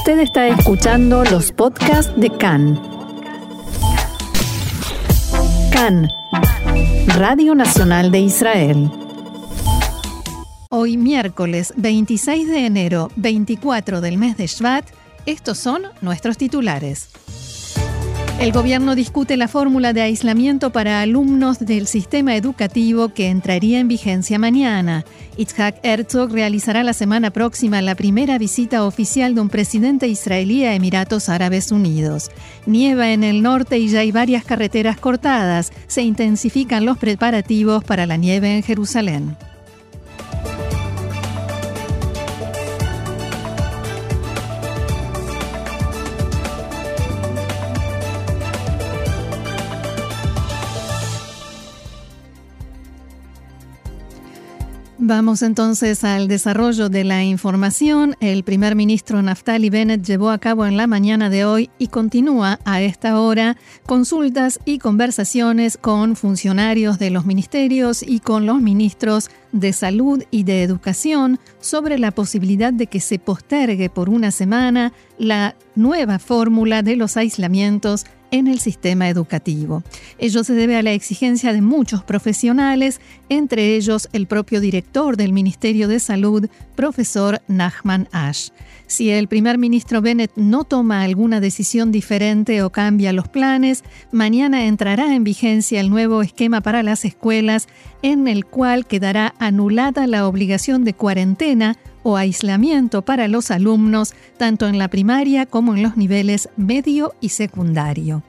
Usted está escuchando los podcasts de CAN. CAN, Radio Nacional de Israel. Hoy miércoles 26 de enero, 24 del mes de Shvat, estos son nuestros titulares. El gobierno discute la fórmula de aislamiento para alumnos del sistema educativo que entraría en vigencia mañana. Itzhak Herzog realizará la semana próxima la primera visita oficial de un presidente israelí a Emiratos Árabes Unidos. Nieva en el norte y ya hay varias carreteras cortadas. Se intensifican los preparativos para la nieve en Jerusalén. Vamos entonces al desarrollo de la información. El primer ministro Naftali Bennett llevó a cabo en la mañana de hoy y continúa a esta hora consultas y conversaciones con funcionarios de los ministerios y con los ministros de Salud y de Educación sobre la posibilidad de que se postergue por una semana la nueva fórmula de los aislamientos en el sistema educativo. Ello se debe a la exigencia de muchos profesionales, entre ellos el propio director del Ministerio de Salud, profesor Nachman Ash. Si el primer ministro Bennett no toma alguna decisión diferente o cambia los planes, mañana entrará en vigencia el nuevo esquema para las escuelas en el cual quedará anulada la obligación de cuarentena o aislamiento para los alumnos, tanto en la primaria como en los niveles medio y secundario.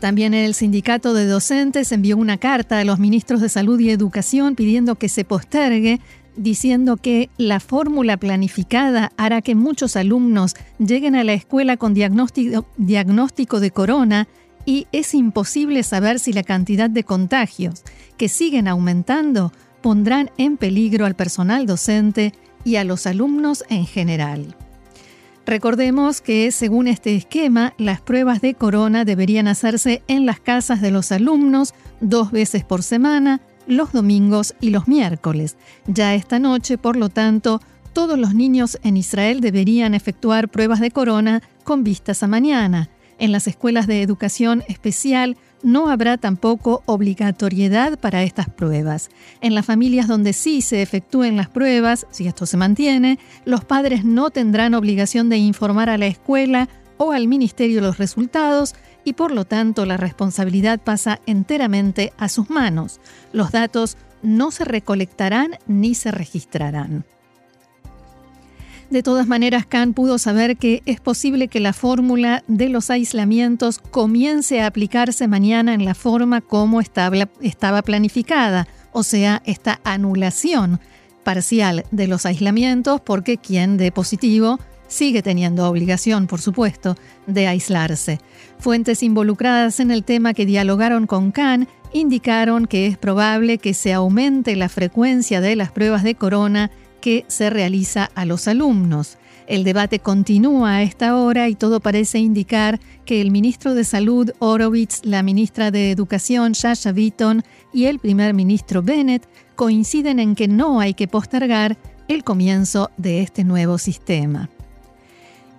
También el sindicato de docentes envió una carta a los ministros de Salud y Educación pidiendo que se postergue, diciendo que la fórmula planificada hará que muchos alumnos lleguen a la escuela con diagnóstico, de corona y es imposible saber si la cantidad de contagios que siguen aumentando pondrán en peligro al personal docente y a los alumnos en general. Recordemos que según este esquema, las pruebas de corona deberían hacerse en las casas de los alumnos dos veces por semana, los domingos y los miércoles. Ya esta noche, por lo tanto, todos los niños en Israel deberían efectuar pruebas de corona con vistas a mañana. En las escuelas de educación especial no habrá tampoco obligatoriedad para estas pruebas. En las familias donde sí se efectúen las pruebas, si esto se mantiene, los padres no tendrán obligación de informar a la escuela o al ministerio los resultados y por lo tanto la responsabilidad pasa enteramente a sus manos. Los datos no se recolectarán ni se registrarán. De todas maneras, Khan pudo saber que es posible que la fórmula de los aislamientos comience a aplicarse mañana en la forma como estaba planificada, o sea, esta anulación parcial de los aislamientos, porque quien de positivo sigue teniendo obligación, por supuesto, de aislarse. Fuentes involucradas en el tema que dialogaron con Khan indicaron que es probable que se aumente la frecuencia de las pruebas de corona que se realiza a los alumnos. El debate continúa a esta hora y todo parece indicar que el ministro de Salud, Horowitz, la ministra de Educación, Shasha Beaton, y el primer ministro Bennett coinciden en que no hay que postergar el comienzo de este nuevo sistema.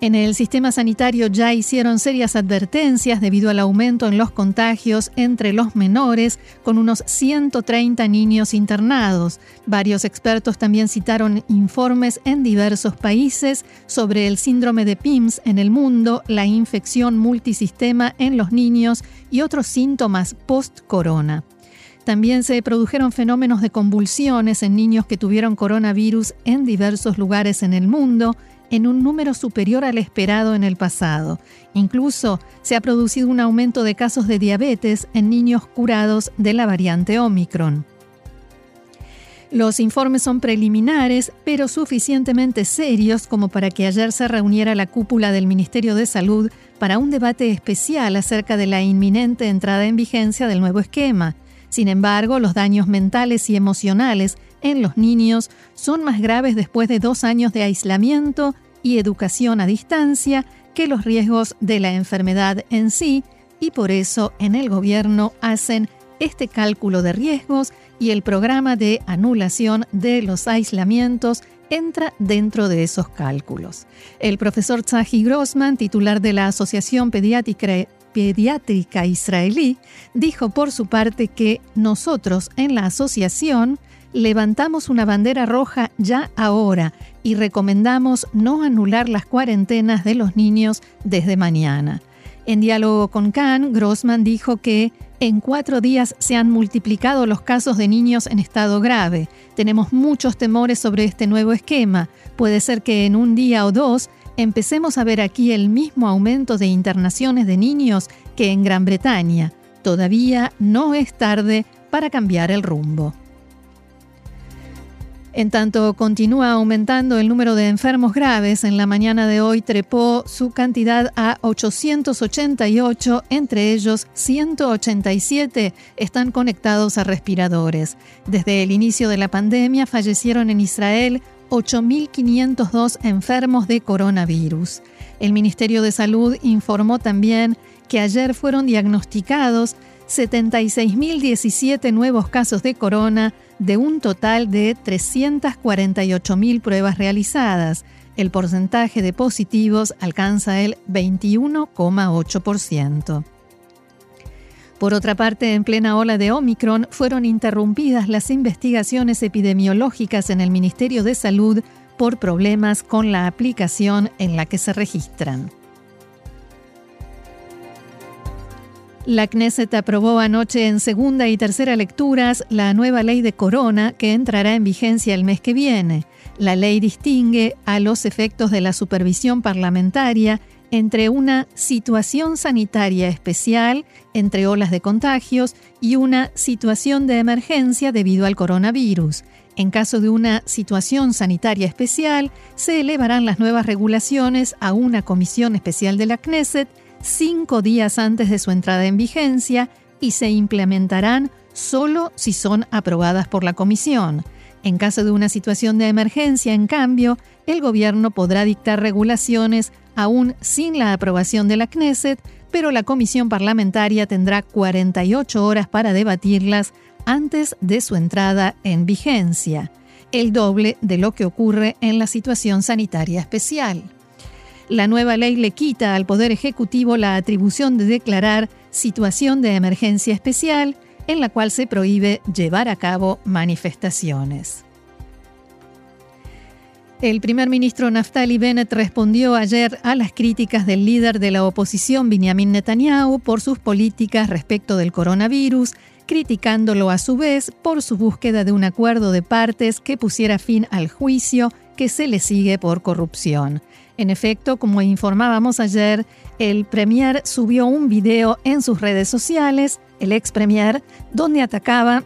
En el sistema sanitario ya hicieron serias advertencias debido al aumento en los contagios entre los menores, con unos 130 niños internados. Varios expertos también citaron informes en diversos países sobre el síndrome de PIMS en el mundo, la infección multisistema en los niños y otros síntomas post-corona. También se produjeron fenómenos de convulsiones en niños que tuvieron coronavirus en diversos lugares en el mundo, en un número superior al esperado en el pasado. Incluso se ha producido un aumento de casos de diabetes en niños curados de la variante Omicron. Los informes son preliminares, pero suficientemente serios como para que ayer se reuniera la cúpula del Ministerio de Salud para un debate especial acerca de la inminente entrada en vigencia del nuevo esquema. Sin embargo, los daños mentales y emocionales en los niños son más graves después de dos años de aislamiento y educación a distancia que los riesgos de la enfermedad en sí y por eso en el gobierno hacen este cálculo de riesgos y el programa de anulación de los aislamientos entra dentro de esos cálculos. El profesor Tzahi Grossman, titular de la Asociación Pediátrica, Pediátrica Israelí, dijo por su parte que nosotros en la asociación levantamos una bandera roja ya ahora y recomendamos no anular las cuarentenas de los niños desde mañana. En diálogo con Khan, Grossman dijo que en cuatro días se han multiplicado los casos de niños en estado grave. Tenemos muchos temores sobre este nuevo esquema. Puede ser que en un día o dos empecemos a ver aquí el mismo aumento de internaciones de niños que en Gran Bretaña. Todavía no es tarde para cambiar el rumbo. En tanto continúa aumentando el número de enfermos graves, en la mañana de hoy trepó su cantidad a 888, entre ellos 187 están conectados a respiradores. Desde el inicio de la pandemia fallecieron en Israel 8.502 enfermos de coronavirus. El Ministerio de Salud informó también que ayer fueron diagnosticados 76.017 nuevos casos de corona de un total de 348.000 pruebas realizadas. El porcentaje de positivos alcanza el 21,8%. Por otra parte, en plena ola de Omicron fueron interrumpidas las investigaciones epidemiológicas en el Ministerio de Salud por problemas con la aplicación en la que se registran. La Knesset aprobó anoche en segunda y tercera lecturas la nueva ley de corona que entrará en vigencia el mes que viene. La ley distingue a los efectos de la supervisión parlamentaria entre una situación sanitaria especial, entre olas de contagios, y una situación de emergencia debido al coronavirus. En caso de una situación sanitaria especial, se elevarán las nuevas regulaciones a una comisión especial de la Knesset cinco días antes de su entrada en vigencia y se implementarán solo si son aprobadas por la Comisión. En caso de una situación de emergencia, en cambio, el Gobierno podrá dictar regulaciones aún sin la aprobación de la Knesset, pero la Comisión Parlamentaria tendrá 48 horas para debatirlas antes de su entrada en vigencia, el doble de lo que ocurre en la situación sanitaria especial. La nueva ley le quita al Poder Ejecutivo la atribución de declarar situación de emergencia especial en la cual se prohíbe llevar a cabo manifestaciones. El primer ministro Naftali Bennett respondió ayer a las críticas del líder de la oposición Benjamin Netanyahu por sus políticas respecto del coronavirus, criticándolo a su vez por su búsqueda de un acuerdo de partes que pusiera fin al juicio que se le sigue por corrupción. En efecto, como informábamos ayer, el Premier subió un video en sus redes sociales, el ex Premier, donde atacaba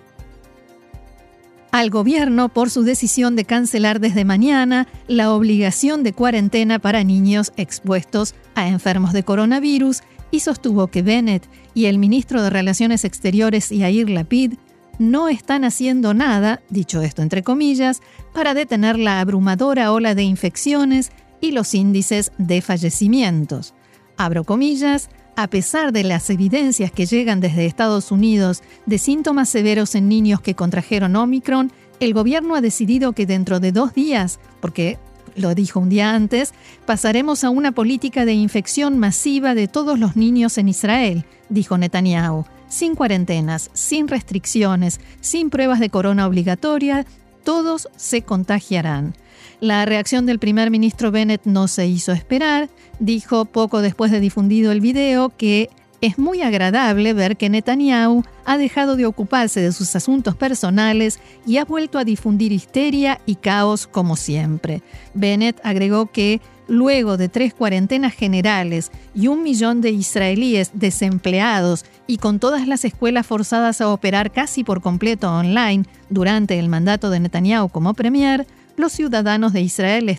al gobierno por su decisión de cancelar desde mañana la obligación de cuarentena para niños expuestos a enfermos de coronavirus y sostuvo que Bennett y el ministro de Relaciones Exteriores Yair Lapid no están haciendo nada, dicho esto entre comillas, para detener la abrumadora ola de infecciones y los índices de fallecimientos. Abro comillas, a pesar de las evidencias que llegan desde Estados Unidos de síntomas severos en niños que contrajeron Omicron, el gobierno ha decidido que dentro de dos días, porque lo dijo un día antes, pasaremos a una política de infección masiva de todos los niños en Israel, dijo Netanyahu, sin cuarentenas, sin restricciones, sin pruebas de corona obligatoria, todos se contagiarán. La reacción del primer ministro Bennett no se hizo esperar. Dijo poco después de difundido el video que es muy agradable ver que Netanyahu ha dejado de ocuparse de sus asuntos personales y ha vuelto a difundir histeria y caos como siempre. Bennett agregó que luego de tres cuarentenas generales y un millón de israelíes desempleados y con todas las escuelas forzadas a operar casi por completo online durante el mandato de Netanyahu como premier, los ciudadanos de Israel le,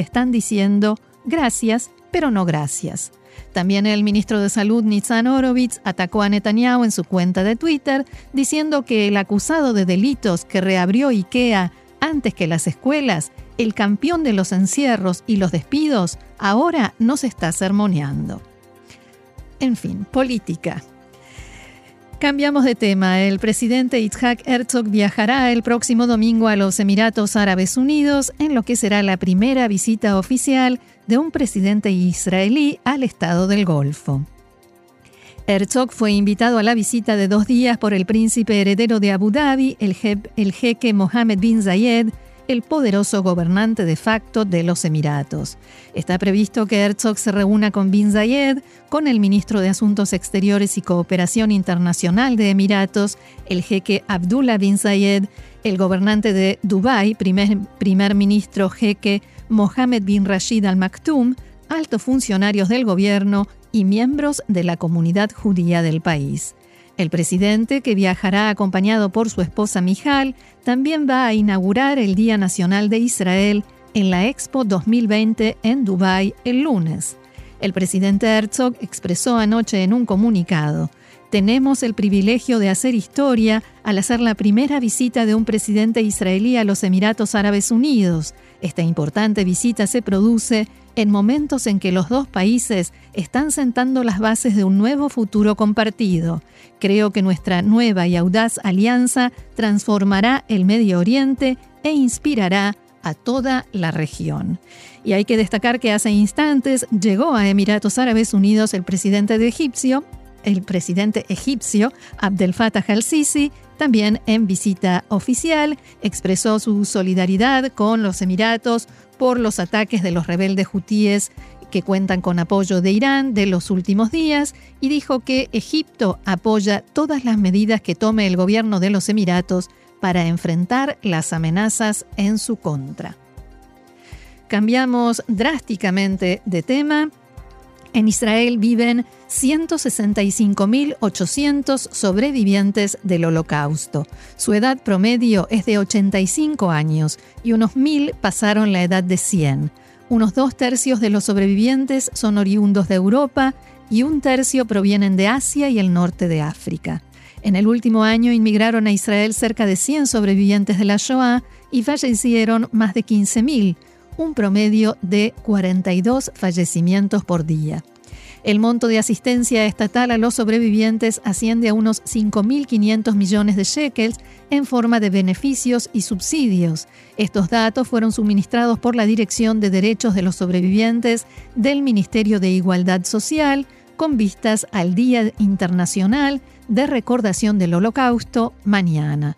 están diciendo gracias, pero no gracias. También el ministro de Salud Nitzan Horowitz atacó a Netanyahu en su cuenta de Twitter diciendo que el acusado de delitos que reabrió IKEA antes que las escuelas, el campeón de los encierros y los despidos, ahora no se está sermoneando. En fin, política. Cambiamos de tema. El presidente Itzhak Herzog viajará el próximo domingo a los Emiratos Árabes Unidos en lo que será la primera visita oficial de un presidente israelí al Estado del Golfo. Herzog fue invitado a la visita de dos días por el príncipe heredero de Abu Dhabi, el, jeque Mohammed bin Zayed, el poderoso gobernante de facto de los Emiratos. Está previsto que Herzog se reúna con Bin Zayed, con el ministro de Asuntos Exteriores y Cooperación Internacional de Emiratos, el jeque Abdullah bin Zayed, el gobernante de Dubái, primer, primer ministro jeque Mohammed bin Rashid Al Maktoum, altos funcionarios del gobierno y miembros de la comunidad judía del país. El presidente, que viajará acompañado por su esposa Mijal, también va a inaugurar el Día Nacional de Israel en la Expo 2020 en Dubái el lunes. El presidente Herzog expresó anoche en un comunicado, tenemos el privilegio de hacer historia al hacer la primera visita de un presidente israelí a los Emiratos Árabes Unidos. Esta importante visita se produce en momentos en que los dos países están sentando las bases de un nuevo futuro compartido. Creo que nuestra nueva y audaz alianza transformará el Medio Oriente e inspirará a toda la región. Y hay que destacar que hace instantes llegó a Emiratos Árabes Unidos el presidente de Egipcio, el presidente egipcio Abdel Fattah al-Sisi, también en visita oficial, expresó su solidaridad con los Emiratos por los ataques de los rebeldes hutíes que cuentan con apoyo de Irán de los últimos días y dijo que Egipto apoya todas las medidas que tome el gobierno de los Emiratos para enfrentar las amenazas en su contra. Cambiamos drásticamente de tema en Israel viven 165.800 sobrevivientes del holocausto. Su edad promedio es de 85 años y unos 1.000 pasaron la edad de 100. Unos dos tercios de los sobrevivientes son oriundos de Europa y un tercio provienen de Asia y el norte de África. En el último año inmigraron a Israel cerca de 100 sobrevivientes de la Shoah y fallecieron más de 15.000 un promedio de 42 fallecimientos por día. El monto de asistencia estatal a los sobrevivientes asciende a unos 5.500 millones de shekels en forma de beneficios y subsidios. Estos datos fueron suministrados por la Dirección de Derechos de los Sobrevivientes del Ministerio de Igualdad Social con vistas al Día Internacional de Recordación del Holocausto mañana.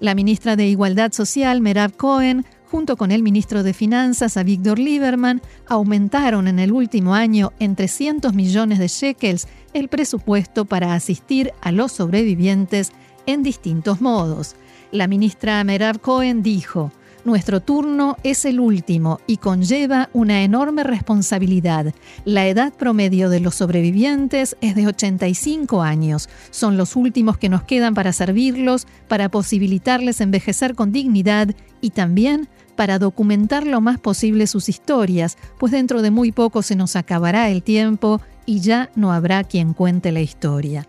La ministra de Igualdad Social, Merab Cohen, junto con el ministro de Finanzas, a Víctor Lieberman, aumentaron en el último año en 300 millones de shekels el presupuesto para asistir a los sobrevivientes en distintos modos. La ministra Merab Cohen dijo, nuestro turno es el último y conlleva una enorme responsabilidad. La edad promedio de los sobrevivientes es de 85 años. Son los últimos que nos quedan para servirlos, para posibilitarles envejecer con dignidad y también para documentar lo más posible sus historias, pues dentro de muy poco se nos acabará el tiempo y ya no habrá quien cuente la historia.